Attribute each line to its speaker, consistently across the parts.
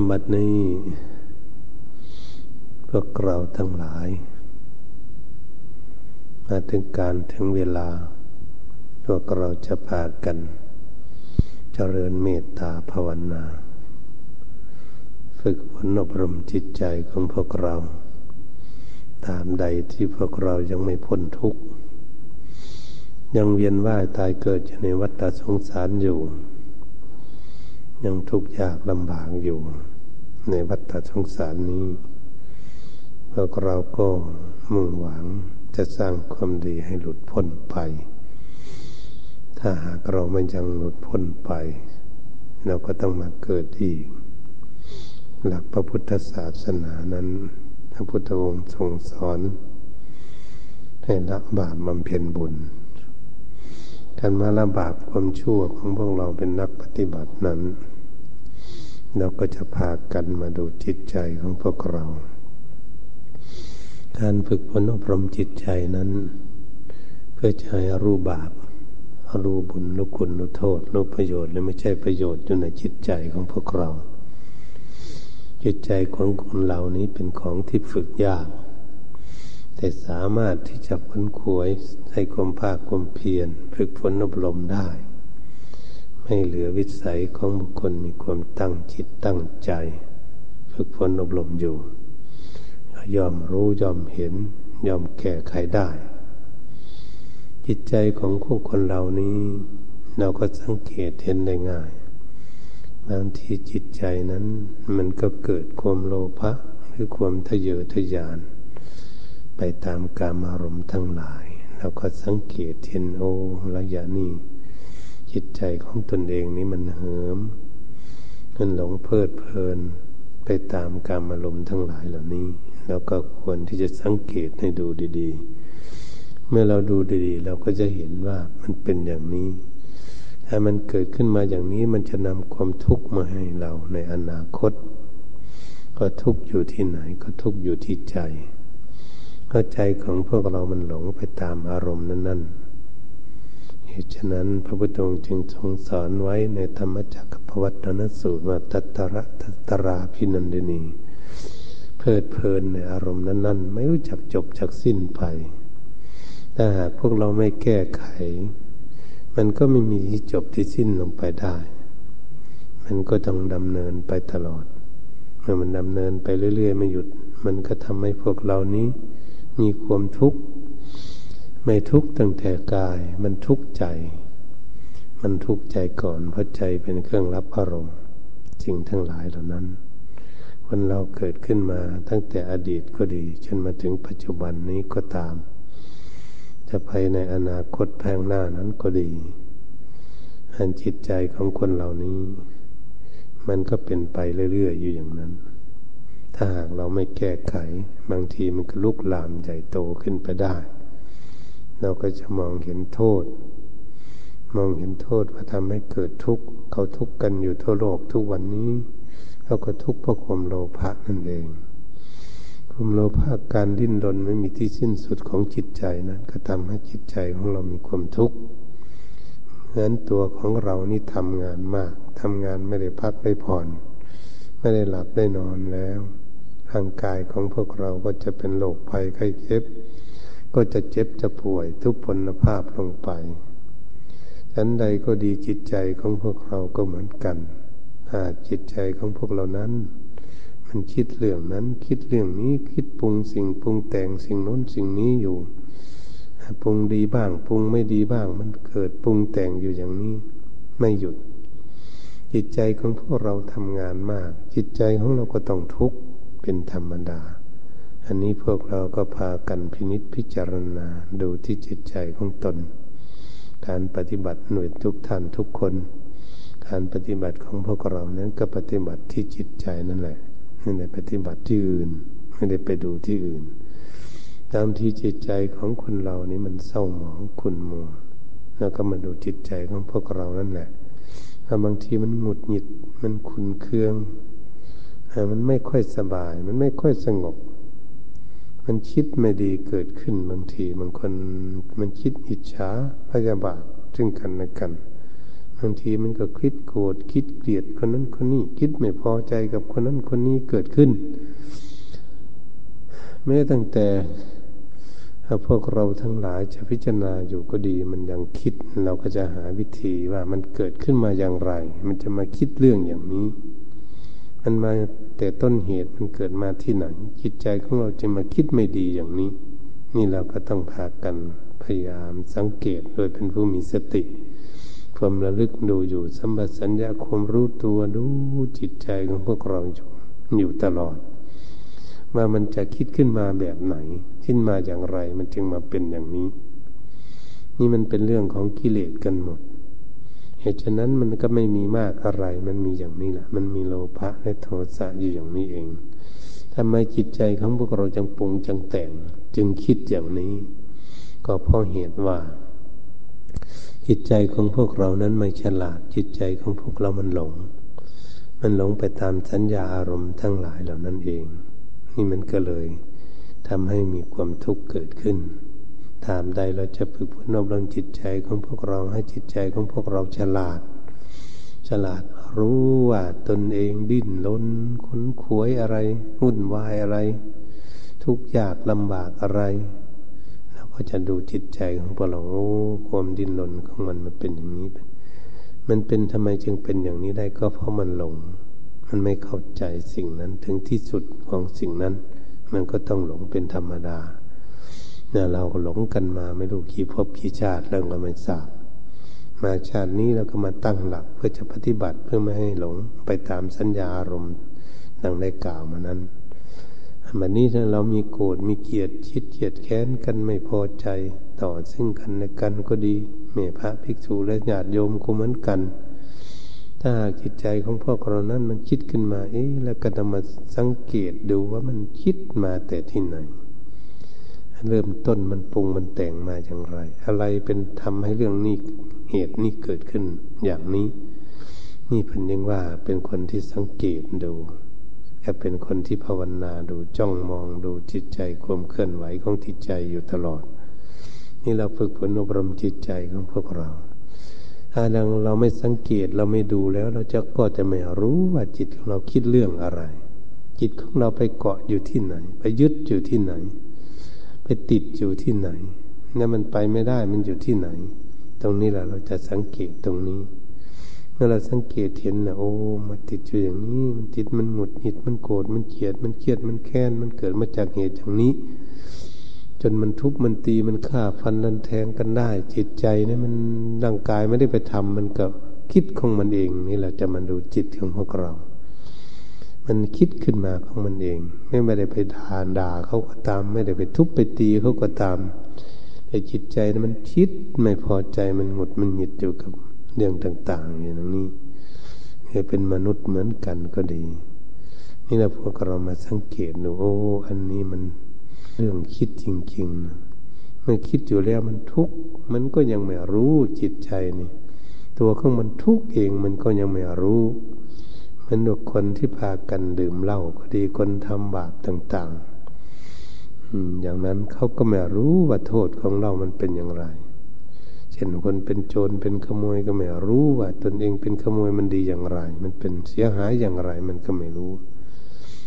Speaker 1: นบัดนี้ พวกเราทั้งหลาย มาถึงการถึงเวลา พวกเราจะพากัน เจริญเมตตาภาวนา ฝึกฝนอบรมจิตใจของพวกเรา ตามใดที่พวกเรายังไม่พ้นทุกข์ ยังเวียนว่ายตายเกิดอยู่ในวัฏสงสารอยู่ ยังทุกข์ยากลำบากอยู่ ในวัฏสงสารนี้พวกเราก็มุ่งหวังจะสร้างความดีให้หลุดพ้นไป ถ้าหากเราไม่ยังหลุดพ้นไป เราก็ต้องมาเกิดอีก หลักพระพุทธศาสนานั้น พระพุทธองค์ทรงสอน ให้ละบาปบำเพ็ญบุญการมาละบาปความชั่วของพวกเราเป็นนักปฏิบัตินั้น เราก็จะพากันมาดูจิตใจของพวกเรา การฝึกฝนอบรมจิตใจนั้น เพื่อจะให้รู้บาปรู้บุญรู้คุณรู้โทษรู้ประโยชน์และไม่ใช่ประโยชน์อยู่ในจิตใจของพวกเรา จิตใจของคนเหล่านี้เป็นของที่ฝึกยาก แต่สามารถที่จะค้นควยให้ความภาคความเพียรฝึกฝนอบรมได้ ให้เหลือวิสัยของบุคคลมีความตั้งจิตตั้งใจ ฝึกฝนอบรมอยู่ยอมรู้ยอมเห็น ยอมแก้ไขได้ จิตใจของคู่คนเหล่านี้ เราก็สังเกตเห็นได้ง่ายบางทีจิตใจนั้นมันก็เกิดความโลภะหรือความทะเยอทะยาน ไปตามกามอารมณ์ทั้งหลาย เราก็สังเกตเห็นโอระยะนี้ จิตใจของตนเองนี้มันเหิมมันหลงเพลิดเพลินไปตามการอารมณ์ทั้งหลายเหล่านี้ แล้วก็ควรที่จะสังเกตให้ดูดีๆ เมื่อเราดูดีๆ เราก็จะเห็นว่ามันเป็นอย่างนี้ ถ้ามันเกิดขึ้นมาอย่างนี้มันจะนำความทุกข์มาให้เราในอนาคต ก็ทุกข์อยู่ที่ไหนก็ทุกข์อยู่ที่ใจก็ใจของพวกเรามันหลงไปตามอารมณ์นั้นๆ เหตุฉะนั้นพระพุทธองค์จึงทรงสอนไว้ในธรรมจักรพวัตนสูตรว่าตัตระตัตราพินันเดนี เพลิดเพลินในอารมณ์นั้น ๆ ไม่รู้จักจบจักสิ้นไปถ้าหากพวกเราไม่แก้ไข มันก็ไม่มีที่จบที่สิ้นลงไปได้ มันก็ต้องดำเนินไปตลอด เมื่อมันดำเนินไปเรื่อย ๆ ไม่หยุด มันก็ทำให้พวกเรานี้มีความทุกข์ ไม่ทุกข์ตั้งแต่กาย มันทุกข์ใจ มันทุกข์ใจก่อน เพราะใจเป็นเครื่องรับอารมณ์จริงทั้งหลายเหล่านั้น คนเราเกิดขึ้นมาตั้งแต่อดีตก็ดี จนมาถึงปัจจุบันนี้ก็ตาม จะไปในอนาคตแพงหน้านั้นก็ดีอันจิตใจของคนเหล่านี้ มันก็เป็นไปเรื่อยๆอยู่อย่างนั้น ถ้าหากเราไม่แก้ไข บางทีมันก็ลุกลามใหญ่โตขึ้นไปได้ เราก็จะมองเห็นโทษ มองเห็นโทษว่าทำให้เกิดทุกข์เขาทุกข์กันอยู่ทั่วโลกทุกวันนี้เขาก็ทุกข์เพราะความโลภะนั่นเองความโลภะการดิ้นรนไม่มีที่สิ้นสุดของจิตใจนั้นก็ทำให้จิตใจของเรามีความทุกข์เหมือนตัวของเรานี่ทำงานมากทำงานไม่ได้พักไม่ผ่อน ไม่ได้หลับได้นอนแล้วร่างกายของพวกเราก็จะเป็นโรคภัยไข้เจ็บ ก็จะเจ็บจะป่วยทุกพลภาพลงไปฉันใดก็ดีจิตใจของพวกเราก็เหมือนกันถ้าจิตใจของพวกเรานั้น มันคิดเรื่องนั้นคิดเรื่องนี้คิดปรุงสิ่งปรุงแต่งสิ่งโน้นสิ่งนี้อยู่ ปรุงดีบ้างปรุงไม่ดีบ้าง มันเกิดปรุงแต่งอยู่อย่างนี้ ไม่หยุด จิตใจของพวกเราทำงานมาก จิตใจของเราก็ต้องทุกข์เป็นธรรมดา อันนี้พวกเราก็พากันพินิษพิจารณาดูที่จิตใจของตน การปฏิบัติหน่วยทุกท่านทุกคน การปฏิบัติของพวกเรานั้นก็ปฏิบัติที่จิตใจนั่นแหละไม่ได้ปฏิบัติที่อื่น ไม่ได้ไปดูที่อื่น ตามที่จิตใจของคนเรานี่มันเศร้าหมองขุ่นมัวแล้วก็มาดูจิตใจของพวกเรานั่นแหละถ้าบางทีมันหงุดหงิดมันขุนเคืองมันไม่ค่อยสบาย มันไม่ค่อยสงบ มันคิดไม่ดีเกิดขึ้นบางทีบางคนมันคิดอิจฉาพยาบาทซึ่งกันและกันบางทีมันก็คิดโกรธคิดเกลียดคนนั้นคนนี้คิดไม่พอใจกับคนนั้นคนนี้เกิดขึ้นแม้ตั้งแต่ถ้าพวกเราทั้งหลายจะพิจารณาอยู่ก็ดี มันยังคิดเราก็จะหาวิธีว่ามันเกิดขึ้นมาอย่างไร มันจะมาคิดเรื่องอย่างนี้ มันมาแต่ต้นเหตุมันเกิดมาที่ไหนจิตใจของเราจะมาคิดไม่ดีอย่างนี้ นี่เราก็ต้องพากันพยายามสังเกตโดยเป็นผู้มีสติ ความระลึกดูอยู่สัมปสัญญาความรู้ตัวดูจิตใจของพวกเราอยู่อยู่ตลอด ว่ามันจะคิดขึ้นมาแบบไหน ขึ้นมาอย่างไรมันจึงมาเป็นอย่างนี้ นี่มันเป็นเรื่องของกิเลสกันหมด เหตุฉะนั้นมันก็ไม่มีมากอะไร มันมีอย่างนี้แหละ มันมีโลภะและโทสะอยู่อย่างนี้เองทำไมจิตใจของพวกเราจังปรุงจังแต่ง จึงคิดอย่างนี้ ก็เพราะเหตุว่า จิตใจของพวกเรานั้นไม่ฉลาด จิตใจของพวกเรามันหลง มันหลงไปตามสัญญาอารมณ์ทั้งหลายเหล่านั้นเอง นี่มันก็เลยทำให้มีความทุกข์เกิดขึ้น ถามใดเราจะฝึกฝนอบรมจิตใจของพวกเราให้จิตใจของพวกเราฉลาด ฉลาดรู้ว่าตนเองดิ้นรนคุ้นขวยอะไรวุ่นวายอะไร ทุกข์ยากลำบากอะไรเราก็จะดูจิตใจของพวกเราโอ้ความดิ้นรนของมันมันเป็นอย่างนี้ มันเป็นทำไมจึงเป็นอย่างนี้ได้ก็เพราะมันหลง มันไม่เข้าใจสิ่งนั้นถึงที่สุดของสิ่งนั้น มันก็ต้องหลงเป็นธรรมดา เนี่ยเราหลงกันมาไม่รู้กี่ภพกี่ชาติแล้วก็ไม่ทราบมาชาตินี้เราก็มาตั้งหลักเพื่อจะปฏิบัติเพื่อไม่ให้หลงไปตามสัญญาอารมณ์ดังได้กล่าวมานั้นบัดนี้ถ้าเรามีโกรธมีเกลียดชิดเกียดแค้นกันไม่พอใจ ต่อซึ่งกันและกันก็ดีเมพระภิกษุและญาติโยมก็เหมือนกัน ถ้าหากจิตใจของพวกเรานั้นมันคิดขึ้นมา เอ๊ะแล้วก็ต้องมาสังเกตดูว่ามันคิดมาแต่ที่ไหน เริ่มต้นมันปรุงมันแต่งมาอย่างไร อะไรเป็นทำให้เรื่องนี้เหตุนี้เกิดขึ้นอย่างนี้ นี่เป็นยังว่าเป็นคนที่สังเกตดูแค่เป็นคนที่ภาวนาดูจ้องมองดูจิตใจความเคลื่อนไหวของจิตใจอยู่ตลอด นี่เราฝึกฝนอบรมจิตใจของพวกเรา ถ้าเราเราไม่สังเกตเราไม่ดูแล้ว เราจะก็จะไม่รู้ว่าจิตของเราคิดเรื่องอะไร จิตของเราไปเกาะอยู่ที่ไหน ไปยึดอยู่ที่ไหน ไปติดอยู่ที่ไหนนั่นมันไปไม่ได้มันอยู่ที่ไหน ตรงนี้แหละเราจะสังเกตตรงนี้เมื่อเราสังเกตเห็นนะโอ้มันติดอยู่อย่างนี้มันติดมันหงุดหงิดมันโกรธมันเกลียดมันเครียดมันแค้นมันเกิดมาจากเหตุอย่างนี้ จนมันทุบมันตีมันฆ่าฟันนันแทงกันได้ จิตใจเนี่ยมันร่างกายไม่ได้ไปทำมันก็คิดของมันเองนี่แหละจะมาดูจิตของพวกเรา มันคิดขึ้นมาของมันเอง ไม่ได้ไปด่าด่าเขาก็ตาม ไม่ได้ไปทุบไปตีเขาก็ตาม แต่จิตใจมันคิดไม่พอใจมันหงุดมันหงิดอยู่กับเรื่องต่างๆอย่างนี้ให้เป็นมนุษย์เหมือนกันก็ดี นี่เราพวกเรามาสังเกตดูโอ้อันนี้มันเรื่องคิดจริงๆเมื่อคิดอยู่แล้วมันทุกข์มันก็ยังไม่รู้จิตใจนี่ ตัวของมันทุกข์เองมันก็ยังไม่รู้ มนดูคนที่พากันดื่มเหล้าก็ดีคนทำบาปต่าง ๆ อย่างนั้นเขาก็ไม่รู้ว่าโทษของเรามันเป็นอย่างไร เช่นคนเป็นโจรเป็นขโมยก็ไม่รู้ว่า ตนเองเป็นขโมยมันดีอย่างไร มันเป็นเสียหายอย่างไร มันก็ไม่รู้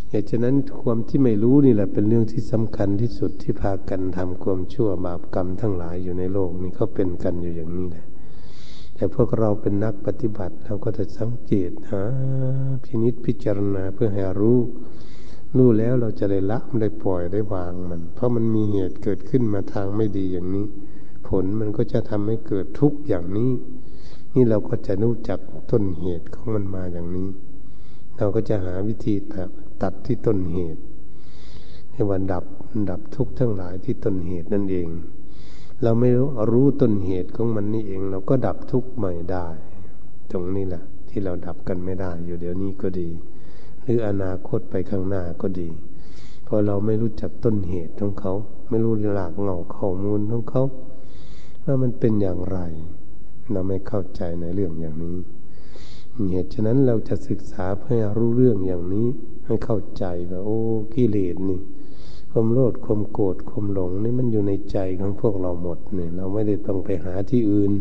Speaker 1: เหตุฉะนั้นความที่ไม่รู้นี่แหละเป็นเรื่องที่สำคัญที่สุดที่พากันทำความชั่วบาปกรรมทั้งหลายอยู่ในโลกนี้เขาเป็นกันอยู่อย่างนี้แหละ แต่พวกเราเป็นนักปฏิบัติเราก็จะสังเกตหาพินิษพิจารณาเพื่อให้รู้รู้แล้วเราจะได้ละได้ปล่อยได้วางมัน เพราะมันมีเหตุเกิดขึ้นมาทางไม่ดีอย่างนี้ ผลมันก็จะทำให้เกิดทุกข์อย่างนี้ นี่เราก็จะรู้จักต้นเหตุของมันมาอย่างนี้ เราก็จะหาวิธีตัดตัดที่ต้นเหตุให้วันดับดับทุกข์ทั้งหลายที่ต้นเหตุนั่นเอง เราไม่รู้รู้ต้นเหตุของมันนี่เอง เราก็ดับทุกข์ใหม่ได้ ตรงนี้แหละ ที่ที่เราดับกันไม่ได้ อยู่เดี๋ยวนี้ก็ดี หรืออนาคตไปข้างหน้าก็ดีเพราะเราไม่รู้จักต้นเหตุของเขา ไม่รู้หลักเงาข้อมูลของเขาว่ามันเป็นอย่างไร เราไม่เข้าใจในเรื่องอย่างนี้ เหตุฉะนั้นเราจะศึกษาเพื่อรู้เรื่องอย่างนี้ ให้เข้าใจว่าโอ้กิเลสนี่ ความโลดความโกรธความหลงนี่มันอยู่ในใจของพวกเราหมดเนี่ย เราไม่ได้ต้องไปหาที่อื่น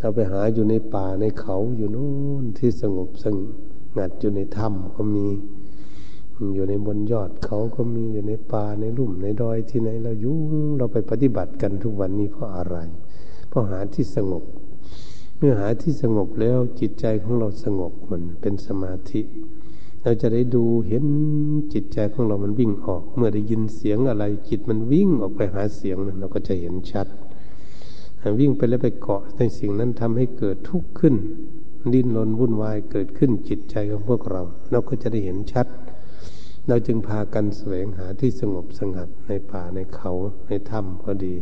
Speaker 1: เราไปหาอยู่ในป่าในเขาอยู่นู่นที่สงบสงัดอยู่ในถ้ำก็มี อยู่ในบนยอดเขาก็มีอยู่ในป่าในลุ่มในดอยที่ไหน เรายุ่งเราไปปฏิบัติกันทุกวันนี้เพราะอะไร เพราะหาที่สงบ เมื่อหาที่สงบแล้วจิตใจของเราสงบมันเป็นสมาธิ เราจะได้ดูเห็นจิตใจของเรามันวิ่งออก เมื่อได้ยินเสียงอะไร จิตมันวิ่งออกไปหาเสียงนั้นเราก็จะเห็นชัด วิ่งไปแล้วไปเกาะในสิ่งนั้นทำให้เกิดทุกข์ขึ้น ดิ้นรนวุ่นวายเกิดขึ้นจิตใจของพวกเรา เราก็จะได้เห็นชัด เราจึงพากันแสวงหาที่สงบสงัดในป่าในเขาในถ้ำก็ดี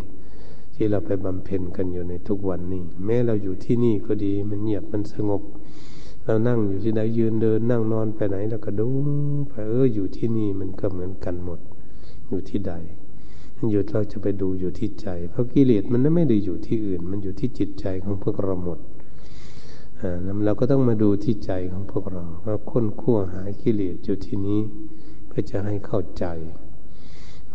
Speaker 1: ที่เราไปบำเพ็ญกันอยู่ในทุกวันนี้ แม้เราอยู่ที่นี่ก็ดีมันเงียบมันสงบ เรานั่งอยู่ที่ไหนยืนเดิน นั่งนอนไปไหนเราก็ดูไปเอออยู่ที่นี่มันก็เหมือนกันหมด อยู่ที่ใดอยู่เราจะไปดูอยู่ที่ใจ เพราะกิเลสมันไม่ได้อยู่ที่อื่น มันอยู่ที่จิตใจของพวกเราหมดอ่าเราก็ต้องมาดูที่ใจของพวกเราว่าค้นคั่วหากิเลสอยู่ที่นี้ เพื่อจะให้เข้าใจ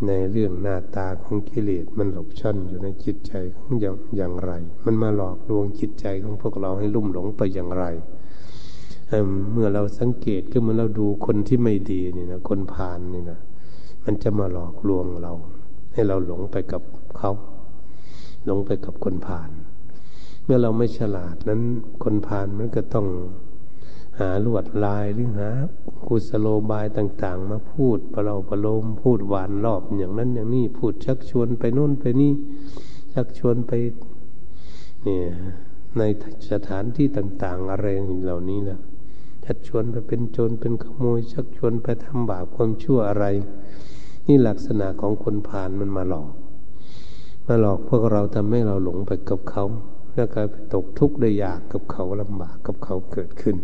Speaker 1: ในเรื่องหน้าตาของกิเลสมันหลบช่อนอยู่ในจิตใจของอย่างอย่างไร มันมาหลอกลวงจิตใจของพวกเราให้ลุ่มหลงไปอย่างไร เมื่อเราสังเกตก็เมื่อเราดูคนที่ไม่ดีนี่นะคนพาลนี่นะมันจะมาหลอกลวงเรา ให้เราหลงไปกับเขาหลงไปกับคนพาลเมื่อเราไม่ฉลาดนั้น คนพาลมันก็ต้องหาลวดลายหรือหากุศโลบายต่าง ๆ มาพูดประเราประโลมพูดหวานรอบอย่างนั้นอย่างนี้พูดชักชวนไปโน่นไปนี่ ชักชวนไปเนี่ยในสถานที่ต่าง ๆ อะไรเหล่านี้แหละ ชักชวนไปเป็นโจรเป็นขโมยชักชวนไปทำบาปความชั่วอะไร นี่ลักษณะของคนผ่านมันมาหลอก มาหลอกพวกเราทำให้เราหลงไปกับเขาแล้วก็ไปตกทุกข์ได้ยากกับเขาลำบากกับเขาเกิดขึ้น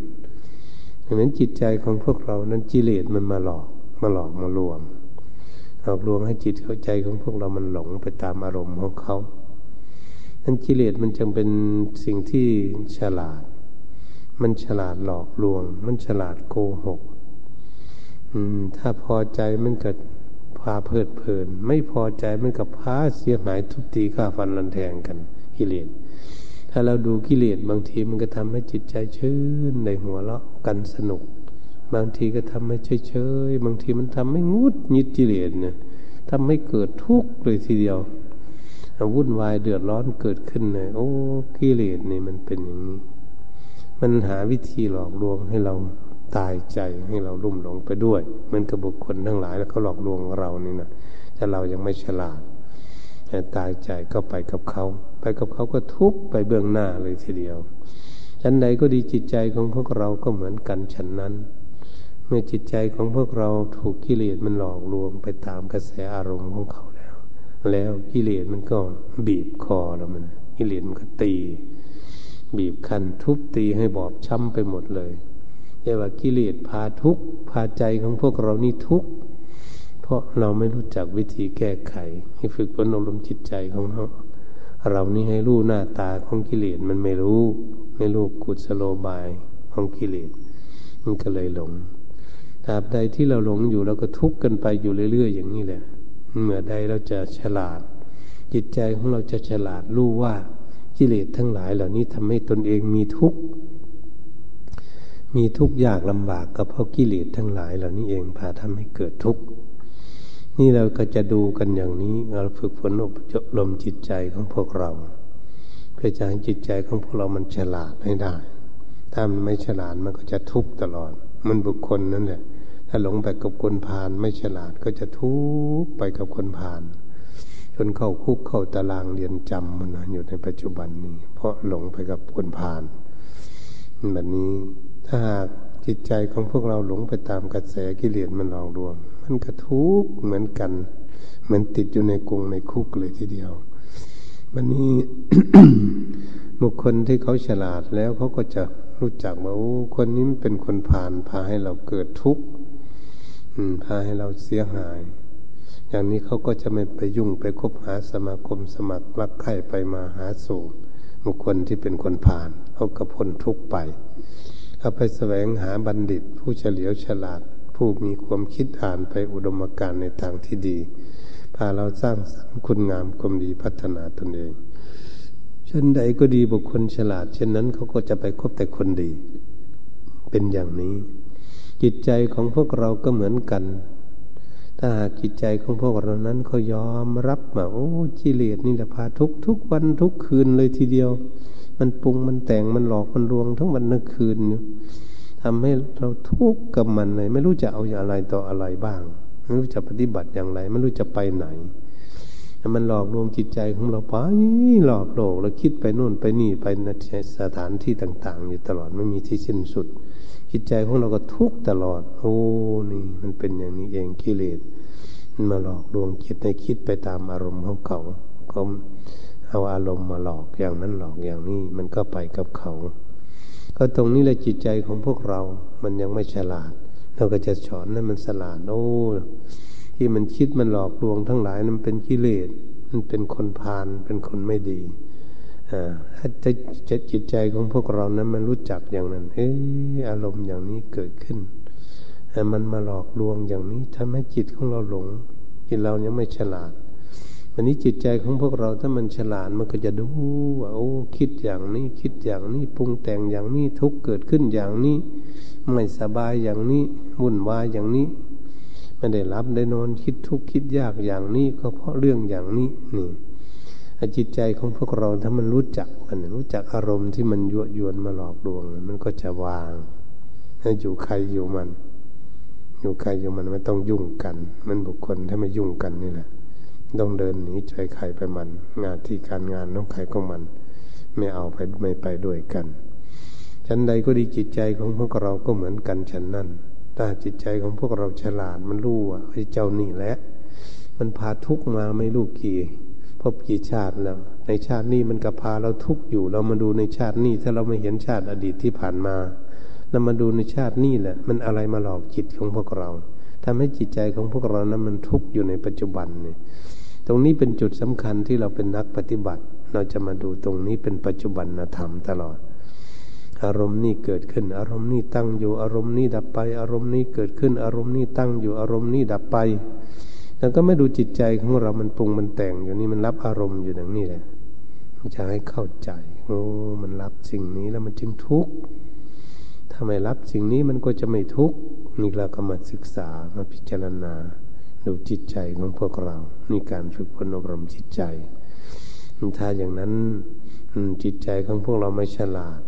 Speaker 1: ดังนั้นจิตใจของพวกเรานั้นกิเลสมันมาหลอก มาหลอกมาลวงหลอกลวงให้จิตเข้าใจของพวกเรามันหลงไปตามอารมณ์ของเขานั้นกิเลสมันจึงเป็นสิ่งที่ฉลาด มันฉลาดหลอกลวง มันฉลาดโกหกอืมถ้าพอใจมันก็พาเพลิดเพลิน ไม่พอใจมันก็พาเสียหายทุบตีฆ่าฟันรันแทงกันกิเลสถ้าเราดูกิเลสบางทีมันก็ทำให้จิตใจชื่นในหัวเราะกันสนุก บางทีก็ทำให้เฉยๆบางทีมันทำให้งุดยิดกิเลสเนี่ยทำให้เกิดทุกข์เลยทีเดียววุ่นวายเดือดร้อนเกิดขึ้นเลยโอ้กิเลสนี่มันเป็นอย่างนี้ มันหาวิธีหลอกลวงให้เราตายใจให้เราลุ่มหลงไปด้วย มันกับบุคคลทั้งหลายแล้วเขาหลอกลวงเรานี่นะถ้าเรายังไม่ฉลาดตายใจก็ไปกับเขา ไปกับเขาก็ทุกไปเบื้องหน้าเลยทีเดียวชั้นใดก็ดีจิตใจของพวกเราก็เหมือนกันฉันนั้น เมื่อจิตใจของพวกเราถูกกิเลสมันหลอกลวงไปตามกระแสอารมณ์ของเขาแล้ว แล้วกิเลสมันก็บีบคอแล้วมันกิเลสมันก็ตี บีบคั้นทุบตีให้บอบช้ำไปหมดเลยเรียกว่ากิเลสพาทุกพาใจของพวกเรานี่ทุกเพราะเราไม่รู้จักวิธีแก้ไข ให้ฝึกฝนอารมณ์จิตใจของเราเรานี่ให้รู้หน้าตาของกิเลสมันไม่รู้ ไม่รู้กุศโลบายของกิเลสมันก็เลยหลงตราบใดที่เราหลงอยู่เราก็ทุกข์กันไปอยู่เรื่อย ๆ อย่างนี้แหละ เมื่อใดเราจะฉลาด จิตใจของเราจะฉลาดรู้ว่า กิเลสทั้งหลายเหล่านี้ทำให้ตนเองมีทุกข์มีทุกข์ยากลำบากก็เพราะกิเลสทั้งหลายเหล่านี้เองพาทำให้เกิดทุกข์นี่เราก็จะดูกันอย่างนี้เราฝึกฝนอบรมจิตใจของพวกเราเพื่อจะให้จิตใจของพวกเรามันฉลาดให้ได้ ถ้ามันไม่ฉลาดมันก็จะทุกข์ตลอด มันบุคคลนั่นแหละถ้าหลงไปกับคนพาลไม่ฉลาดก็จะทุกข์ไปกับคนพาล จนเข้าคุกเข้าตารางเรียนจำมันอยู่ในปัจจุบันนี้ เพราะหลงไปกับคนพาลแบบนี้ถ้าหากจิตใจของพวกเราหลงไปตามกระแสกิเลสมันหลอกลวง มันก็ทุกเหมือนกันมือนติดอยู่ในกรงในคุกเลยทีเดียว วันนี้บุคคลที่เขาฉลาดแล้วเขาก็จะรู้จักว่าโอ้คนนี้เป็นคนผ่านพาให้เราเกิดทุกข์พาให้เราเสียหาย อย่างนี้เขาก็จะไม่ไปยุ่งไปคบหาสมาคมสมัครรักใคร่ไปมาหาสู่บุคคลที่เป็นคนผ่านเขาก็พ้นทุกข์ไปเขาไปแสวงหาบัณฑิต ผู้เฉลียวฉลาด ผู้มีความคิดอ่านไปอุดมการณ์ในทางที่ดี พาเราสร้างสรรค์คุณงามความดีพัฒนาตนเองเช่นใดก็ดีบุคคลฉลาด เช่นนั้นเขาก็จะไปคบแต่คนดี เป็นอย่างนี้ จิตใจของพวกเราก็เหมือนกัน ถ้าหากจิตใจของพวกเรานั้นเขายอมรับมาโอ้จิเลสนี่แหละพาทุกทุกวันทุกคืนเลยทีเดียว มันปรุงมันแต่งมันหลอกมันลวงทั้งวันทั้งคืนอยู่ทำให้เราทุกข์กับมันเลย ไม่รู้จะเอาอย่างไรต่ออะไรบ้าง ไม่รู้จะปฏิบัติอย่างไร ไม่รู้จะไปไหนมันหลอกลวงจิตใจของเราไปหลอกโลกแล้วคิดไปโน่นไปนี่ไปนสถานที่ต่าง ๆ อยู่ตลอดไม่มีที่สิ้นสุด จิตใจของเราก็ทุกข์ตลอด โอ้นี่ มันเป็นอย่างนี้เองกิเลสมาหลอกลวงจิตให้คิดไปตามอารมณ์ของเขาเขาเอาอารมณ์มาหลอกอย่างนั้นหลอกอย่างนี้ มันก็ไปกับเขา ก็ตรงนี้แหละจิตใจของพวกเรา มันยังไม่ฉลาด เราก็จะสอนให้มันฉลาดโอ้ที่มันคิดมันหลอกลวงทั้งหลายมันเป็นกิเลสมันเป็นคนพาลเป็นคนไม่ดี ถ้าจะจิตใจของพวกเรานั้นมันรู้จักอย่างนั้น เอออารมณ์อย่างนี้เกิดขึ้นมันมาหลอกลวงอย่างนี้ทำให้จิตของเราหลง จิตเรายังไม่ฉลาดวันนี้จิตใจของพวกเราถ้ามันฉลาดมันก็จะดูว่าโอ้คิดอย่างนี้ คิดอย่างนี้ปรุงแต่งอย่างนี้ทุกเกิดขึ้นอย่างนี้ ไม่สบายอย่างนี้วุ่นวายอย่างนี้ไม่ได้รับได้นอนคิดทุกข์คิดยากอย่างนี้ก็เพราะเรื่องอย่างนี้นี่ จิตใจของพวกเราถ้ามันรู้จักมันรู้จักอารมณ์ที่มันยั่วยวนมาหลอกลวง มันก็จะวางให้อยู่ใครอยู่มัน อยู่ใครอยู่มันไม่ต้องยุ่งกัน มันบุคคลถ้าไม่ยุ่งกันนี่แหละต้องเดินหนีใจใครไปมัน งานที่การงานน้องใครก็มัน ไม่เอาไปไม่ไปด้วยกันฉันใดก็ดีจิตใจของพวกเราก็เหมือนกันฉันนั่นถ้าจิตใจของพวกเราฉลาดมันรู้ว่าไอ้เจ้านี่แหละ มันพาทุกมาไม่รู้กี่ บกี่ชาติแล้ว ในชาตินี้มันก็พาเราทุกอยู่ เรามาดูในชาตินี้ถ้าเราไม่เห็นชาติอดีตที่ผ่านมาเรามาดูในชาตินี้แหละ มันอะไรมาหลอกจิตของพวกเราทำให้จิตใจของพวกเรานั้นมันทุกข์อยู่ในปัจจุบันเนี่ยตรงนี้เป็นจุดสำคัญที่เราเป็นนักปฏิบัติ เราจะมาดูตรงนี้เป็นปัจจุบันธรรมตลอด อารมณ์นี้เกิดขึ้น อารมณ์นี้ตั้งอยู่ อารมณ์นี้ดับไป อารมณ์นี้เกิดขึ้น อารมณ์นี้ตั้งอยู่ อารมณ์นี้ดับไป แล้วก็ไม่ดูจิตใจของเรา มันปรุงมันแต่งอยู่นี่มันรับอารมณ์อยู่อย่างนี้แหละมันจะให้เข้าใจ โอ้ มันรับสิ่งนี้แล้วมันจึงทุกข์ถ้าไม่รับสิ่งนี้มันก็จะไม่ทุกข์นี่เราก็มาศึกษามาพิจารณา ดูจิตใจของพวกเรานี่การฝึกพนอบรมจิตใจ ถ้าอย่างนั้นจิตใจของพวกเราไม่ฉลาด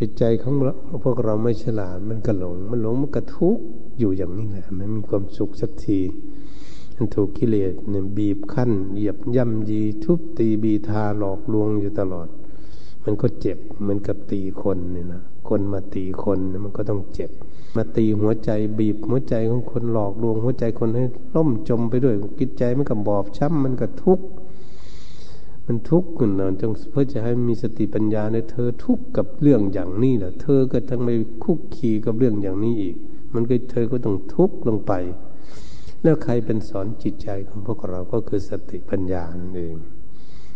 Speaker 1: จิตใจของพวกเราไม่ฉลาด มันก็หลง มันหลงมันก็ทุกข์อยู่อย่างนี้แหละไม่มีความสุขสักที ถูกกิเลสเนี่ยบีบคั้น เหยียบย่ำยีทุบตีบีทาหลอกลวงอยู่ตลอด มันก็เจ็บเหมือนกับตีคนเนี่ยนะคนมาตีคนมันก็ต้องเจ็บ มาตีหัวใจบีบหัวใจของคนหลอกลวงหัวใจคนให้ล่มจมไปด้วยจิตใจมันก็บอบช้ำมันก็ทุกข์มันทุกข์กันนะจงเพื่อจะให้มีสติปัญญาในเธอทุกข์กับเรื่องอย่างนี้แหละเธอก็ทั้งไปคุกคีกับเรื่องอย่างนี้อีก มันก็เธอก็ต้องทุกข์ลงไป แล้วใครเป็นสอนจิตใจของพวกเราก็คือสติปัญญานั่นเอง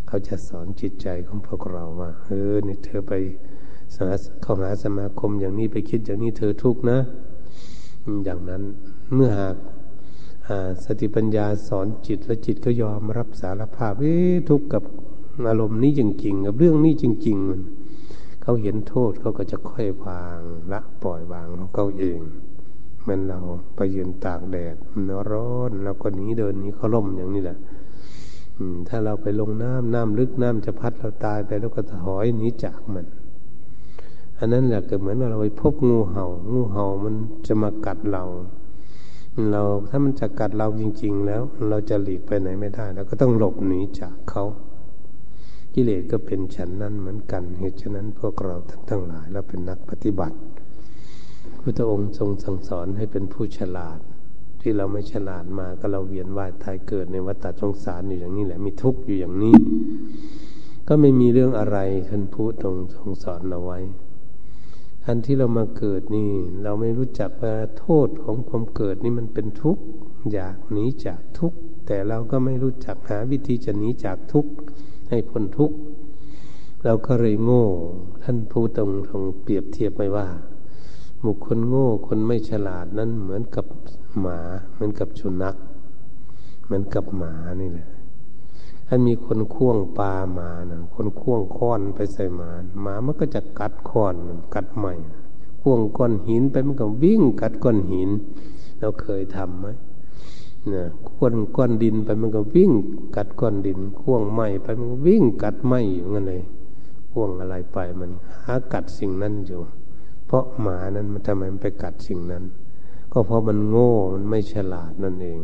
Speaker 1: เขาจะสอนจิตใจของพวกเราว่าเออเนี่ยเธอไปเข้าหาสมาคมอย่างนี้ไปคิดอย่างนี้เธอทุกข์นะ อย่างนั้นเมื่อหากสติปัญญาสอนจิตและจิตก็ยอมรับสารภาพเอ๊ทุกข์กับอารมณ์นี้จริงๆกับเรื่องนี้จริง ๆ เขาเห็นโทษเขาก็จะค่อยวางละปล่อยวางของเขาเอง มือนเราไปยืนตากแดดมันร้อนเราก็หนีเดินนี้เขาล่มอย่างนี้แหละถ้าเราไปลงน้ำน้ำลึกน้ำจะพัดเราตายไปแล้วก็ถอยหนีจากมัน อันนั้นแหละก็เหมือนเราไปพบงูเห่า งูเห่ามันจะมากัดเรา เราถ้ามันจะกัดเราจริง ๆ แล้ว เราจะหลีกไปไหนไม่ได้เราก็ต้องหลบหนีจากเขากิเลสก็เป็นฉันนั้นเหมือนกันเหตุฉะนั้นพวกเราทั้งทั้งหลายเราเป็นนักปฏิบัติ พุทธองค์ทรงสั่งสอนให้เป็นผู้ฉลาด ที่เราไม่ฉลาดมาก็เราเวียนว่ายตายเกิดในวัฏฏะสงสารอยู่อย่างนี้แหละมีทุกข์อยู่อย่างนี้ ก็ไม่มีเรื่องอะไรท่านพูดตรงทรงสอนเอาไว้อันที่เรามาเกิดนี่ เราไม่รู้จักว่าโทษของความเกิดนี่มันเป็นทุกข์อยากหนีจากทุกข์แต่เราก็ไม่รู้จักหาวิธีจะหนีจากทุกข์ให้พ้นทุกข์เราก็เลยโง่ ท่านพูดตรงทรงเปรียบเทียบไว้ว่า บุคคลโง่คนไม่ฉลาดนั้นเหมือนกับหมา เหมือนกับชุนักเหมือนกับหมานี่แหละถ้ามีคนข่วงปลาหมานะคนข่วงค้อนไปใส่หมา หมามันก็จะกัดค้อนกัดใหม่ข่วงก้อนหินไปมันก็วิ่งกัดก้อนหิน เราเคยทำไหมนะข่วงก้อนดินไปมันก็วิ่งกัดก้อนดินข่วงไม้ไปมันก็วิ่งกัดไม้อยู่งั้นเลยข่วงอะไรไปมันหากัดสิ่งนั้นอยู่ เพราะหมานั้นมันทำไมมันไปกัดสิ่งนั้น ก็เพราะมันโง่มันไม่ฉลาดนั่นเอง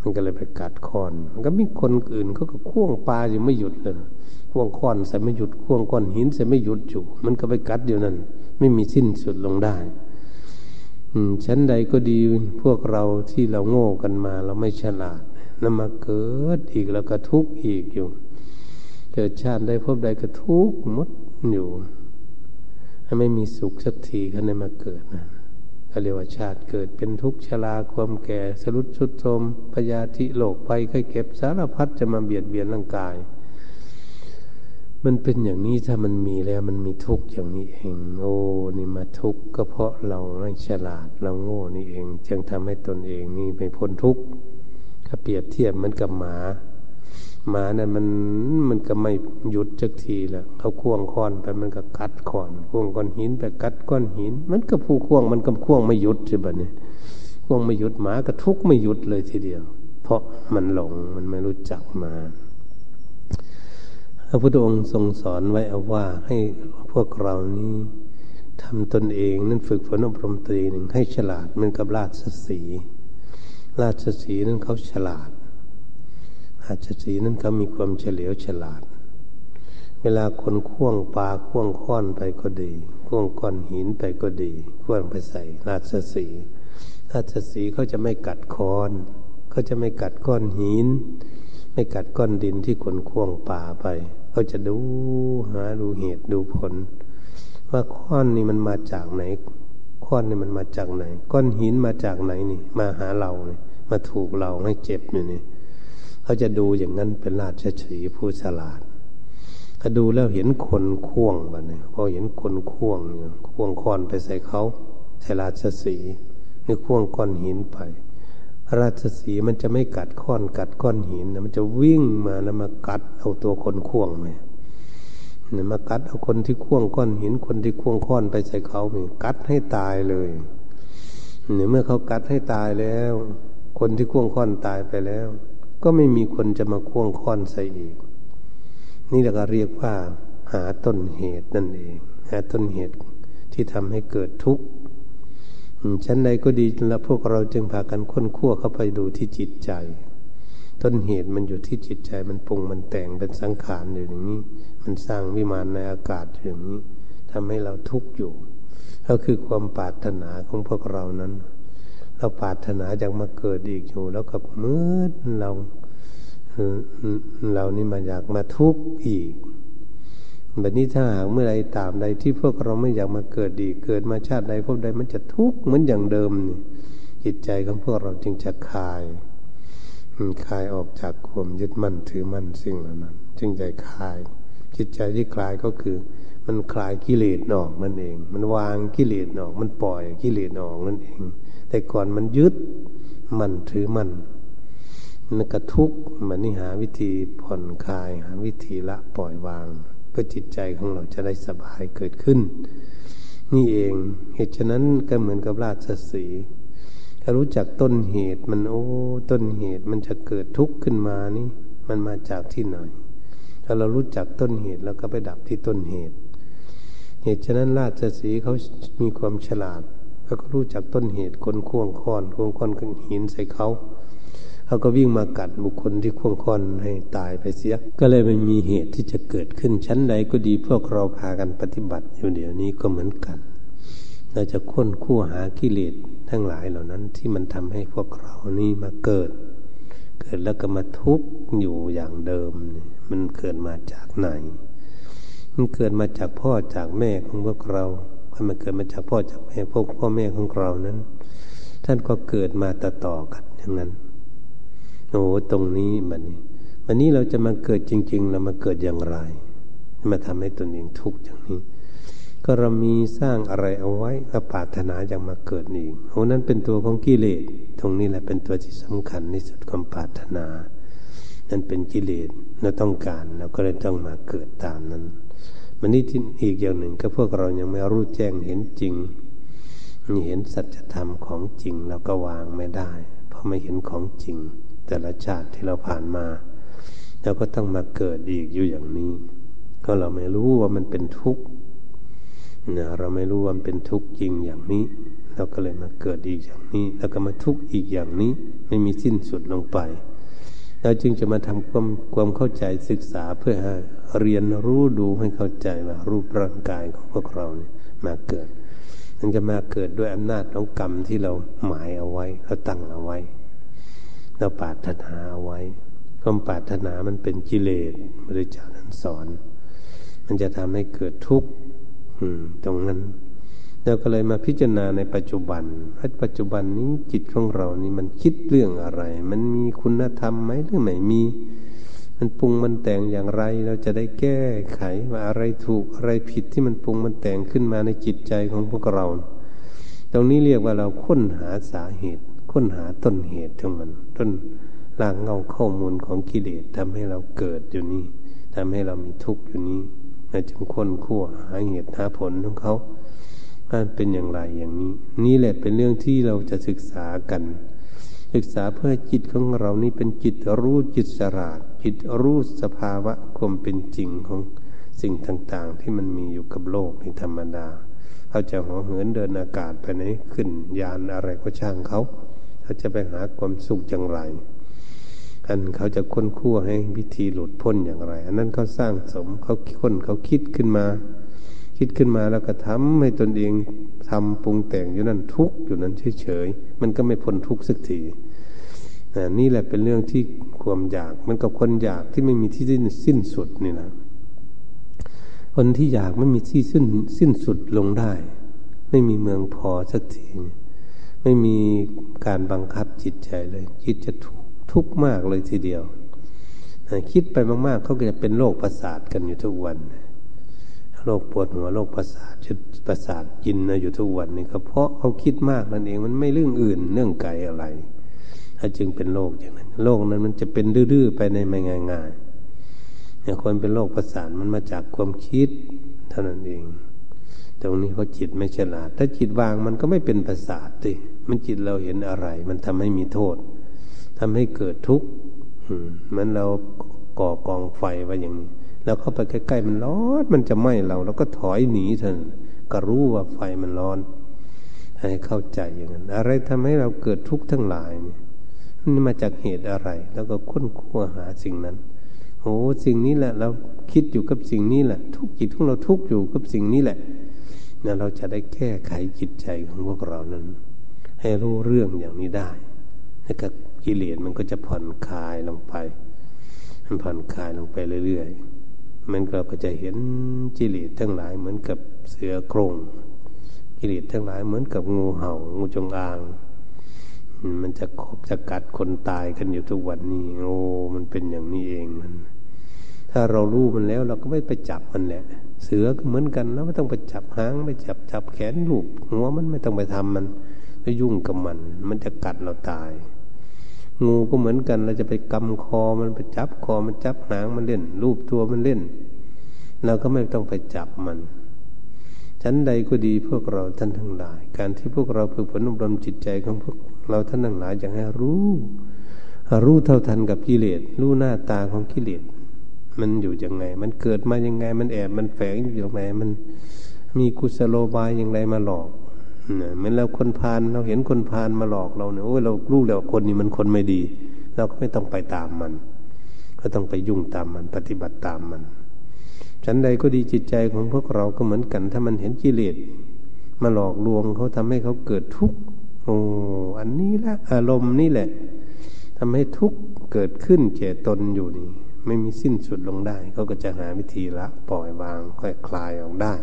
Speaker 1: มันก็เลยไปกัดคอนมันก็มีคนอื่นเขาก็ข่วงปลาอยู่ไม่หยุดเลยข่วงคอนใส่ไม่หยุดข่วงก้อนหินใส่ไม่หยุดอยู่มันก็ไปกัดอยู่นั่น ไม่มีสิ้นสุดลงได้ชั้นใดก็ดีพวกเราที่เราโง่กันมา เราไม่ฉลาดนำมาเกิดอีกแล้วก็ทุกข์อีกอยู่ เกิดชาติใดพบใดก็ทุกข์มดอยู่ ไม่มีสุขสักทีก็ได้มาเกิดนะก็เรียกว่าชาติเกิดเป็นทุกข์ชราความแก่สรุดชุดโทมพยาธิโลกภัยไข้เก็บสารพัดจะมาเบียดเบียนร่างกาย มันเป็นอย่างนี้ถ้ามันมีแล้วมันมีทุกข์อย่างนี้เองโอ้นี่มาทุกข์ก็เพราะเราไม่ฉลาดเราโง่นี่เอง จึงทำให้ตนเองนี่ไม่พ้นทุกข์ถ้าเปรียบเทียบมันกับหมา หมานั่นมันมันก็ไม่หยุดจักทีแล้วเขาควงคอนไปมันก็กัดคอนควงก้อนหินไปกัดก้อนหิน มันก็ผู้ควงมันก็ควงไม่หยุดใช่ปะเนี่ยควงไม่หยุดหมาก็ทุกไม่หยุดเลยทีเดียว เพราะมันหลงมันไม่รู้จักมาพระพุทธองค์ทรงสอนไว้เอาว่าให้พวกเรานี้ทำตนเองนั่นฝึกฝนอบรมตรีหนึ่งให้ฉลาดเหมือนกับราชสีราชสีนั้นเขาฉลาด อาจสีนั้นเขามีความเฉลียวฉลาด เวลาคนข่วงปลาข่วงค้อนไปก็ดีข่วงก้อนหินไปก็ดีข่วงไปใส่ราชสีราชสีเขาจะไม่กัดคอนเขาจะไม่กัดก้อนหิน ไม่กัดก้อนดินที่คนข่วงป่าไปเขาจะดูหาดูเหตุดูผล ว่าค้อนนี่มันมาจากไหนค้อนนี่มันมาจากไหน ก้อนหินมาจากไหนนี่ มาหาเราเนี่ยมาถูกเราให้เจ็บอยู่นี่ เขาจะดูอย่างนั้นเป็นราชสีผู้ฉลาดถ้าดูแล้วเห็นคนข่วงแบบนี้พอเห็นคนข่วงข่วงค้อนไปใส่เขาใส่ราชสีนี่ข่วงก้อนหินไป ราชสีมันจะไม่กัดค้อนกัดก้อนหินนะมันจะวิ่งมาแล้วมากัดเอาตัวคนข่วงไหมเนี่ยมากัดเอาคนที่ข่วงก้อนหิน คนที่ข่วงค้อนไปใส่เขาเนี่ยกัดให้ตายเลยเนี่ยเมื่อเขากัดให้ตายแล้ว คนที่ข่วงค้อนตายไปแล้ว ก็ไม่มีคนจะมาควงค้อนใส่อีก นี่เราก็เรียกว่า หาต้นเหตุนั่นเอง หาต้นเหตุที่ทำให้เกิดทุกข์ชั้นใดก็ดีแล้วพวกเราจึงพากันค้นคั่วเข้าไปดูที่จิตใจ ต้นเหตุมันอยู่ที่จิตใจมันปรุงมันแต่งเป็นสังขารอยู่อย่างนี้ มันสร้างวิมานในอากาศอย่างนี้ทำให้เราทุกข์อยู่ ก็คือความปรารถนาของพวกเรานั้น เราปรารถนาอยากมาเกิดอีกอยู่ แล้วก็มื่อเราเรานี่มาอยากมาทุกข์อีกแบบนี้ถ้าหากเมื่อไรตามใดที่พวกเราไม่อยากมาเกิดอีกเกิดมาชาติใดพบใดมันจะทุกข์เหมือนอย่างเดิมจิตใจของพวกเราจึงจะคลายคลายออกจากความยึดมั่นถือมั่นสิ่งเหล่านั้น จึงใจคลาย จิตใจที่คลายก็คือ มันคลายกิเลสออกนั่นเอง มันวางกิเลสออก มันปล่อยกิเลสออกนั่นเอง แต่ก่อนมันยึดมันถือมันนักทุกข์มันนี่หาวิธีผ่อนคลาย หาวิธีละปล่อยวางเพื่อจิตใจของเราจะได้สบายเกิดขึ้น นี่เองเหตุฉะนั้นก็เหมือนกับราชสีถ้ารู้จักต้นเหตุมันโอ้ต้นเหตุมันจะเกิดทุกข์ขึ้นมานี่ มันมาจากที่ไหน ถ้าเรารู้จักต้นเหตุแล้วก็ไปดับที่ต้นเหตุ เหตุฉะนั้นราชสีเขามีความฉลาด เขาก็รู้จักต้นเหตุคนข่วงค้อนข่วงค้อนกันหินใส่เขาเขาก็วิ่งมากัดบุคคลที่ข่วงค้อนให้ตายไปเสีย ก็เลยมันมีเหตุที่จะเกิดขึ้นชั้นใดก็ดีพวกเราพากันปฏิบัติอยู่เดี๋ยวนี้ก็เหมือนกัน เราจะค้นคู่หากิเลสทั้งหลายเหล่านั้นที่มันทำให้พวกเรานี่มาเกิด เกิดแล้วก็มาทุกข์อยู่อย่างเดิมนี่มันเกิดมาจากไหน มันเกิดมาจากพ่อจากแม่ของพวกเรา มันเกิดมาจากพ่อจากแม่พวกพ่อแม่ของเรานั้น ท่านก็เกิดมาต่อต่อกันอย่างนั้นโอ้ตรงนี้มันนี่วันนี้เราจะมาเกิดจริง ๆ เรามาเกิดอย่างไร มาทำให้ตนเองทุกข์อย่างนี้ ก็เรามีสร้างอะไรเอาไว้ก็ปรารถนาอย่างมาเกิดนี่โอ้นั้นเป็นตัวของกิเลสตรงนี้แหละเป็นตัวที่สำคัญที่สุดความปรารถนา นั่นเป็นกิเลสเราต้องการเราก็เลยต้องมาเกิดตามนั้น มันนี่อีกอย่างหนึ่งก็พวกเรายังไม่รู้แจ้งเห็นจริงเห็นสัจธรรมของจริงเราก็วางไม่ได้ เพราะไม่เห็นของจริง แต่ละชาติที่เราผ่านมาเราก็ต้องมาเกิดอีกอยู่อย่างนี้ ก็เราไม่รู้ว่ามันเป็นทุกข์นะเราไม่รู้ว่ามันเป็นทุกข์จริงอย่างนี้ เราก็เลยมาเกิดอีกอย่างนี้ แล้วก็มาทุกข์อีกอย่างนี้ ไม่มีสิ้นสุดลงไป เราจึงจะมาทำความความเข้าใจศึกษาเพื่อเรียนรู้ดูให้เข้าใจว่ารูปร่างกายของพวกเราเนี่ยมาเกิดมันจะมาเกิดด้วยอำนาจของกรรมที่เราหมายเอาไว้เราตั้งเอาไว้ เราปาถนาเอาไว้ความปรารถนามันเป็นกิเลสพระเจ้าท่านสอน มันจะทำให้เกิดทุกข์ตรงนั้น เราก็เลยมาพิจารณาในปัจจุบันปัจจุบันนี้จิตของเรานี่มันคิดเรื่องอะไร มันมีคุณธรรมไหมหรือไม่มี มันปรุงมันแต่งอย่างไร เราจะได้แก้ไขว่าอะไรถูกอะไรผิดที่มันปรุงมันแต่งขึ้นมาในจิตใจของพวกเรา ตรงนี้เรียกว่าเราค้นหาสาเหตุ ค้นหาต้นเหตุของมัน ต้นลางเงาข้อมูลของกิเลสทำให้เราเกิดอยู่นี่ทำให้เรามีทุกข์อยู่นี้เราจึงค้นคั่วหาเหตุหาผลของเขา มันเป็นอย่างไรอย่างนี้ นี่แหละเป็นเรื่องที่เราจะศึกษากัน ศึกษาเพื่อจิตของเรานี่เป็นจิตรู้จิตสราดจิตรู้สภาวะความเป็นจริงของสิ่งต่างๆ ที่มันมีอยู่กับโลกในธรรมดาเขาจะหัวเหินเดินอากาศไปไหนขึ้นยานอะไรก็ช่างเขาเขาจะไปหาความสุขอย่างไรกันเขาจะค้นคั่วให้วิธีหลุดพ้นอย่างไร อันนั้นเขาสร้างสมเขาค้นเขาคิดขึ้นมา คิดขึ้นมาแล้วก็ทำให้ตนเองทำปรุงแต่งอยู่นั่นทุกอยู่นั้นเฉยๆมันก็ไม่พ้นทุกสักทีนี่แหละเป็นเรื่องที่ความอยาก มันกับคนอยากที่ไม่มีที่สิ้นสิ้นสุดนี่นะคนที่อยากไม่มีที่สิ้นสิ้นสุดลงได้ ไม่มีเมืองพอสักทีไม่มีการบังคับจิตใจเลย จิตจะถูกทุกข์มากเลยทีเดียวคิดไปมากๆเขาก็จะเป็นโรคประสาทกันอยู่ทุกวัน โรคปวดหัวโรคประสาทชุดประสาทกินนะอยู่ทุกวันนี่ก็เพราะเขาคิดมากนั่นเองมันไม่เรื่องอื่นเรื่องไกลอะไรถ้าจึงเป็นโรคอย่างนั้นโรคนั้นมันจะเป็นดื้อๆไปในไม่ง่ายๆอย่างคนเป็นโรคประสาทมันมาจากความคิดเท่านั้นเอง ตรงนี้เพราะจิตไม่ฉลาด ถ้าจิตวางมันก็ไม่เป็นประสาทสิมันจิตเราเห็นอะไร มันทำให้มีโทษทำให้เกิดทุกข์เหมือนเราก่อกองไฟไว้อย่างนี้ เราเข้าไปใกล้ๆมันร้อนมันจะไหม้เราเราก็ถอยหนีเถอะก็รู้ว่าไฟมันร้อน ให้เข้าใจอย่างนั้น อะไรทำให้เราเกิดทุกข์ทั้งหลายนี่มันมาจากเหตุอะไร แล้วก็ค้นคว้าหาสิ่งนั้นโอ้สิ่งนี้แหละ เราคิดอยู่กับสิ่งนี้แหละ ทุกจิตของเราทุกอยู่กับสิ่งนี้แหละนะเราจะได้แก้ไขจิตใจของพวกเรานั้น ให้รู้เรื่องอย่างนี้ได้แล้วก็กิเลสมันก็จะผ่อนคลายลงไป มันผ่อนคลายลงไปเรื่อยๆ มันก็จะเห็นกิเลสทั้งหลายเหมือนกับเสือโครงกิเลสทั้งหลายเหมือนกับงูเห่างูจงอาง มันจะขบจะกัดคนตายกันอยู่ทุกวันนี้ โอ้มันเป็นอย่างนี้เองมันถ้าเรารู้มันแล้ว เราก็ไม่ไปจับมันแหละ เสือก็เหมือนกันแล้วไม่ต้องไปจับหางไม่จับจับแขนลูบหัวมันไม่ต้องไปทำมันไปยุ่งกับมัน มันจะกัดเราตาย งูก็เหมือนกัน เราจะไปกำคอมันไปจับคอมันจับหางมันเล่น รูปตัวมันเล่น เราก็ไม่ต้องไปจับมันชั้นใดก็ดีพวกเราท่านทั้งหลาย การที่พวกเราฝึกฝนอบรมจิตใจของพวกเราท่านทั้งหลายอยากให้รู้ รู้เท่าทันกับกิเลสรู้หน้าตาของกิเลสมันอยู่ยังไง มันเกิดมายังไง มันแอบมันแฝงอยู่ยังไงมันมีกุศโลบายอย่างไรมาหลอก เหมือนเราคนพาลเราเห็นคนพาลมาหลอกเราเนี่ยโอ้ยเรารู้แล้วคนนี้มันคนไม่ดี เราก็ไม่ต้องไปตามมัน ก็ต้องไปยุ่งตามมัน ปฏิบัติตามมันฉันใดก็ดีจิตใจของพวกเราก็เหมือนกัน ถ้ามันเห็นกิเลสมาหลอกลวงเขาทำให้เขาเกิดทุกข์โอ้อันนี้แหละอารมณ์นี่แหละทำให้ทุกข์เกิดขึ้นแก่ตนอยู่นี่ ไม่มีสิ้นสุดลงได้เขาก็จะหาวิธีละปล่อยวางค่อยคลายออกได้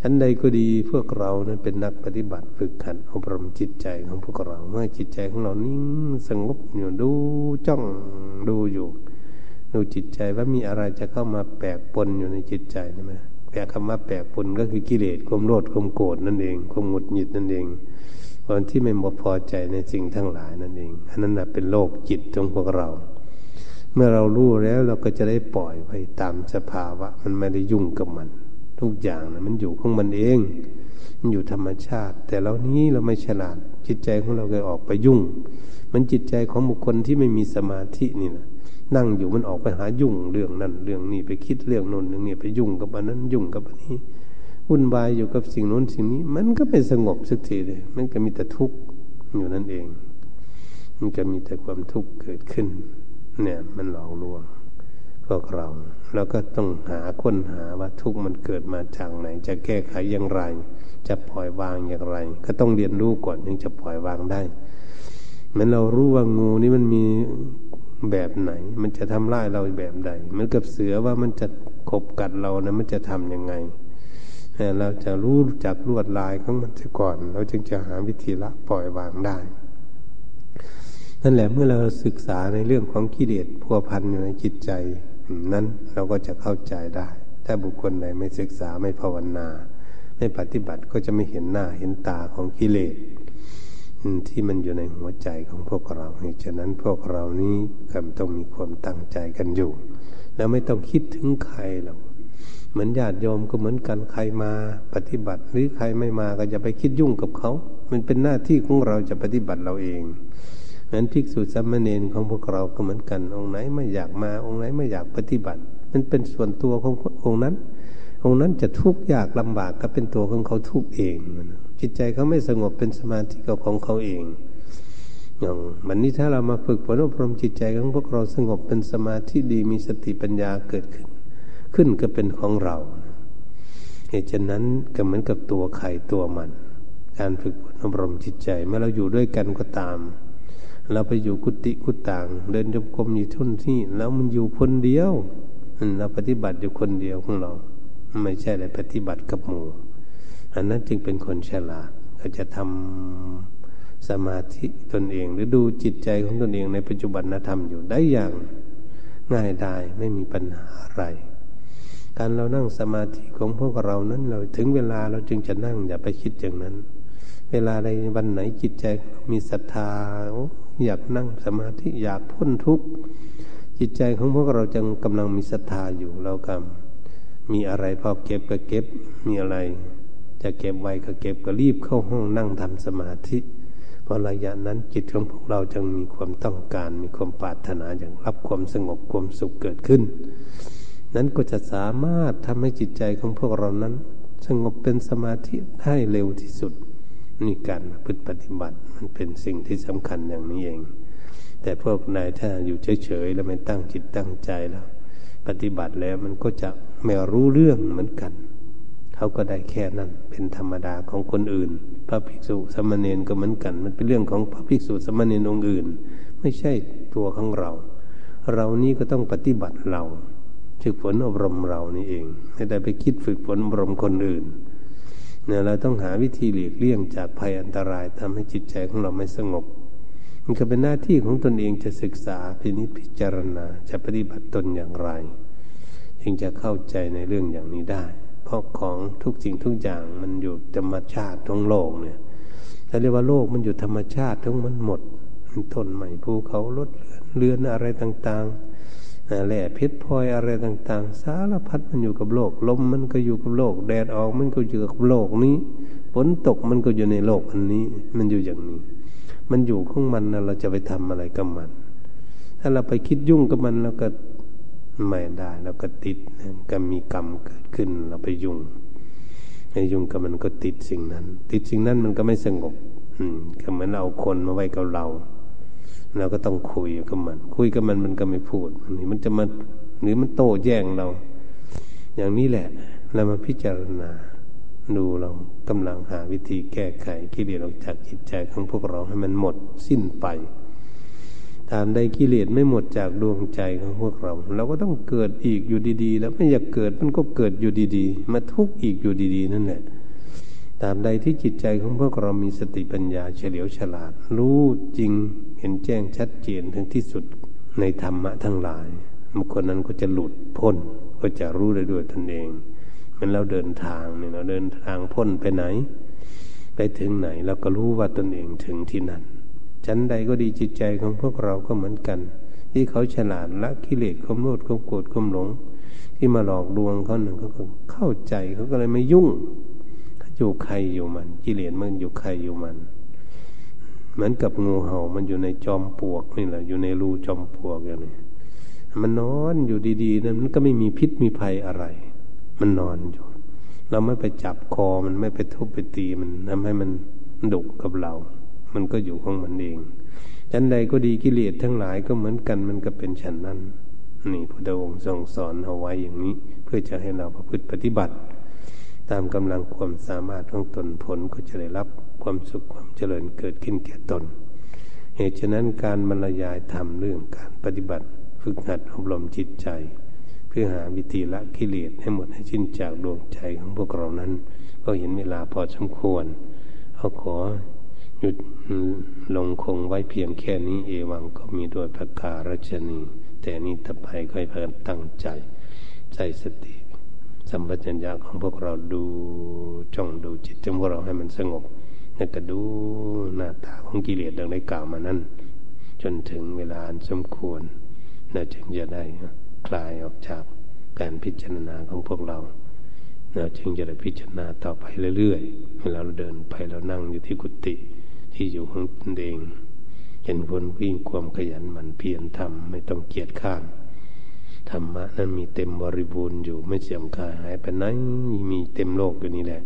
Speaker 1: ชั้นใดก็ดีพวกเรานั้นเป็นนักปฏิบัติฝึกขัดอบรมจิตใจของพวกเรา เมื่อจิตใจของเรานิ่งสงบอยู่ดูจ้องดูอยู่ ดูจิตใจว่ามีอะไรจะเข้ามาแปลกปนอยู่ในจิตใจใช่ไหมแปลคำว่าแปลกปนก็คือกิเลสความโลดความโกรธนั่นเองความหงุดหงิดนั่นเองคนที่ไม่พอใจในสิ่งทั้งหลายนั่นเองอันนั้นเป็นโลกจิตของพวกเรา เมื่อเรารู้แล้วเราก็จะได้ปล่อยไปตามสภาวะ มันไม่ได้ยุ่งกับมัน ทุกอย่างนะมันอยู่ของมันเอง มันอยู่ธรรมชาติ แต่เรานี้เราไม่ฉลาด จิตใจของเราก็ออกไปยุ่ง มันจิตใจของบุคคลที่ไม่มีสมาธินี่นะนั่งอยู่มันออกไปหายุ่งเรื่องนั้นเรื่องนี้ไปคิดเรื่องโน้นเรื่องนี้ไปยุ่งกับอันนั้นยุ่งกับอันนี้วุ่นวายอยู่กับสิ่งโน้นสิ่งนี้ มันก็ไม่สงบสักทีเลย มันก็มีแต่ทุกข์อยู่นั่นเอง มันก็มีแต่ความทุกข์เกิดขึ้น เนี่ยมันหลอกลวง พวกเรา เราก็ต้องหาค้นหาว่าทุกข์มันเกิดมาจากไหน จะแก้ไขอย่างไร จะปล่อยวางอย่างไร ก็ต้องเรียนรู้ก่อนถึงจะปล่อยวางได้เหมือนเรารู้ว่างูนี่มันมีแบบไหน มันจะทำร้ายเราแบบใดเหมือนกับเสือว่ามันจะขบกัดเรานะมันจะทํำยังไงเราจะรู้จักลวดลายของมันเสียก่อน เราจึงจะหาวิธีละปล่อยวางได้ นั่นแหละเมื่อเราศึกษาในเรื่องของกิเลสพัวพันอยู่ในจิตใจ นั้นเราก็จะเข้าใจได้ ถ้าบุคคลใดไม่ศึกษาไม่ภาวนา ไม่ปฏิบัติก็จะไม่เห็นหน้าเห็นตาของกิเลสที่มันอยู่ในหัวใจของพวกเราฉะนั้นพวกเรานี้ก็ต้องมีความตั้งใจกันอยู่ แล้วไม่ต้องคิดถึงใครหรอกเหมือนญาติโยมก็เหมือนกันใครมาปฏิบัติ หรือใครไม่มาก็จะไปคิดยุ่งกับเขา มันเป็นหน้าที่ของเราจะปฏิบัติเราเอง นั้นภิกษุสามเณรของพวกเราก็เหมือนกัน องค์ไหนไม่อยากมา องค์ไหนไม่อยากปฏิบัติ มันเป็นส่วนตัวขององค์นั้น องค์นั้นจะทุกข์ยากลำบากก็เป็นตัวของเขาทุกข์เอง จิตใจเขาไม่สงบเป็นสมาธิกับของเขาเองอย่างวันนี้ถ้าเรามาฝึกฝนอบรมจิตใจของพวกเราสงบเป็นสมาธิดีมีสติปัญญาเกิดขึ้น ขึ้นก็เป็นของเราเหตุฉะนั้นก็เหมือนกับตัวไข่ตัวมัน การฝึกฝนอบรมจิตใจเมื่อเราอยู่ด้วยกันก็ตาม เราไปอยู่กุฏิกุต่าง เดินจงกรมอยู่ทุนที่แล้วมันอยู่คนเดียวเราปฏิบัติอยู่คนเดียวของเรา ไม่ใช่เลยปฏิบัติกับหมู่อันนั้นจึงเป็นคนฉลาดเขาจะทำสมาธิตนเอง หรือดูจิตใจของตนเองในปัจจุบันธรรมอยู่ได้อย่างง่ายได้ไม่มีปัญหาอะไร การเรานั่งสมาธิของพวกเรานั้น เราถึงเวลาเราจึงจะนั่งอย่าไปคิดอย่างนั้น เวลาใดวันไหนจิตใจมีศรัทธา อยากนั่งสมาธิอยากพ้นทุกข์จิตใจของพวกเราจึงกำลังมีศรัทธาอยู่เรากำมีอะไรพอเก็บก็เก็บมีอะไร จะเก็บไว้ก็เก็บก็รีบเข้าห้องนั่งทำสมาธิเพราะระยะนั้นจิตของพวกเราจึงมีความต้องการมีความปรารถนาอย่างรับความสงบความสุขเกิดขึ้น นั้นก็จะสามารถทำให้จิตใจของพวกเรานั้น สงบเป็นสมาธิได้เร็วที่สุด นี่การพฤติปฏิบัติมันเป็นสิ่งที่สำคัญอย่างนี้เอง แต่พวกนายถ้าอยู่เฉยๆแล้วไม่ตั้งจิตตั้งใจแล้ว ปฏิบัติแล้วมันก็จะไม่รู้เรื่องเหมือนกันเขาก็ได้แค่นั้นเป็นธรรมดาของคนอื่น พระภิกษุสมณเณรก็เหมือนกัน มันเป็นเรื่องของพระภิกษุสมณเณรองค์อื่น ไม่ใช่ตัวของเรา เรานี้ก็ต้องปฏิบัติเราฝึกฝนอบรมเรานี่เองไม่ได้ไปคิดฝึกฝนอบรมคนอื่น เนี่ยเราต้องหาวิธีหลีกเลี่ยงจากภัยอันตรายทำให้จิตใจของเราไม่สงบ มันก็เป็นหน้าที่ของตนเองจะศึกษาพินิจพิจารณาจะปฏิบัติตนอย่างไร จึงจะเข้าใจในเรื่องอย่างนี้ได้ เพราะของทุกสิ่งทุกอย่างมันอยู่ธรรมชาติทั้งโลกเนี่ยถ้าเรียกว่าโลกมันอยู่ธรรมชาติทั้งมันหมดต้นใหม่ภูเขาลดเรือนอะไรต่างๆ แหล่พชรพลอยอะไรต่าง ๆ สารพัดมันอยู่กับโลก ลมมันก็อยู่กับโลก แดดออกมันก็อยู่กับโลกนี้ฝนตกมันก็อยู่ในโลกอันนี้ มันอยู่อย่างนี้ มันอยู่ของมันนะเราจะไปทำอะไรกับมัน ถ้าเราไปคิดยุ่งกับมันแล้วก็ไม่ได้แล้วก็ติดก็มีกรรมเกิดขึ้นเราไปยุ่งไอ้ยุ่งกับมันก็ติดสิ่งนั้น ติดสิ่งนั้นมันก็ไม่สงบ อืมก็เหมือนเราคนมาไว้กับเรา เราก็ต้องคุยกับมัน คุยกับมันมันก็ไม่พูดอันนี้มันจะมาหรือมันโต้แย้งเรา อย่างนี้แหละเรามาพิจารณาดูเรากำลังหาวิธีแก้ไขกิเลสออกจากจิตใจของพวกเราให้มันหมดสิ้นไปตามใดกิเลสไม่หมดจากดวงใจของพวกเรา เราก็ต้องเกิดอีกอยู่ดี ๆ แล้วไม่อยากเกิดมันก็เกิดอยู่ดี ๆ มาทุกข์อีกอยู่ดี ๆ นั่นแหละ ตามใดที่จิตใจของพวกเรามีสติปัญญาเฉลียวฉลาด รู้จริงเห็นแจ้งชัดเจนถึงที่สุดในธรรมะทั้งหลายบุคคลนั้นก็จะหลุดพ้นก็จะรู้ได้ด้วยตนเองมันเราเดินทางเนี่ยเราเดินทางพ้นไปไหน ไปถึงไหนเราก็รู้ว่าตนเองถึงที่นั่นชั้นใดก็ดีจิตใจของพวกเราก็เหมือนกัน ที่เขาฉลาดละกิเลสความโลภความโกรธความหลง ที่มาหลอกลวงเขาหนึ่งเขาก็เข้าใจเขาก็เลยไม่ยุ่ง อยู่ใครอยู่มันกิเลสมันอยู่ใครอยู่มันเหมือนกับงูเห่ามันอยู่ในจอมปลวกนี่แหละ อยู่ในรูจอมปลวกอย่างนี้มันนอนอยู่ดีๆนั้นมันก็ไม่มีพิษมีภัยอะไร มันนอนอยู่ เราไม่ไปจับคอมันไม่ไปทุบไปตีมันทำให้มันดุกับเรา มันก็อยู่ของมันเองชั้นใดก็ดีกิเลสทั้งหลายก็เหมือนกันมันก็เป็นฉันนั้น นี่พระองค์ทรงสอนเอาไว้อย่างนี้ เพื่อจะให้เราประพฤติปฏิบัติ ตามกำลังความสามารถของตนผลก็จะได้รับความสุขความเจริญเกิดขึ้นแก่ตน เหตุฉะนั้นการบรรยายธรรมเรื่องการปฏิบัติฝึกหัดอบรมจิตใจ เพื่อหาวิธีละกิเลสให้หมดให้สิ้นจากดวงใจของพวกเรานั้น ก็เห็นเวลาพอสมควรเอาขอหยุดลงคงไว้เพียงแค่นี้เอวังก็มีด้วยพระการชนี แต่นี้ต่อไปก็ให้เพื่อนตั้งใจ ใจสติ สัมปชัญญะของพวกเราดูจ้องดูจิตของพวกเราให้มันสงบแล้วก็ดูหน้าตาของกิเลสดังได้กล่าวมานั้น จนถึงเวลาสมควรเราจึงจะได้คลายออกจากการพิจารณาของพวกเราเราจึงจะได้พิจารณาต่อไปเรื่อยๆเวลาเราเดินไปเรานั่งอยู่ที่กุฏิที่อยู่ของตนเองเห็นคนวิ่งความขยันหมั่นเพียรทำไม่ต้องเกียจข้าน ธรรมะนั้นมีเต็มบริบูรณ์อยู่ไม่เสื่อมคลายหายไปไหนมีเต็มโลกอยู่นี่แหละ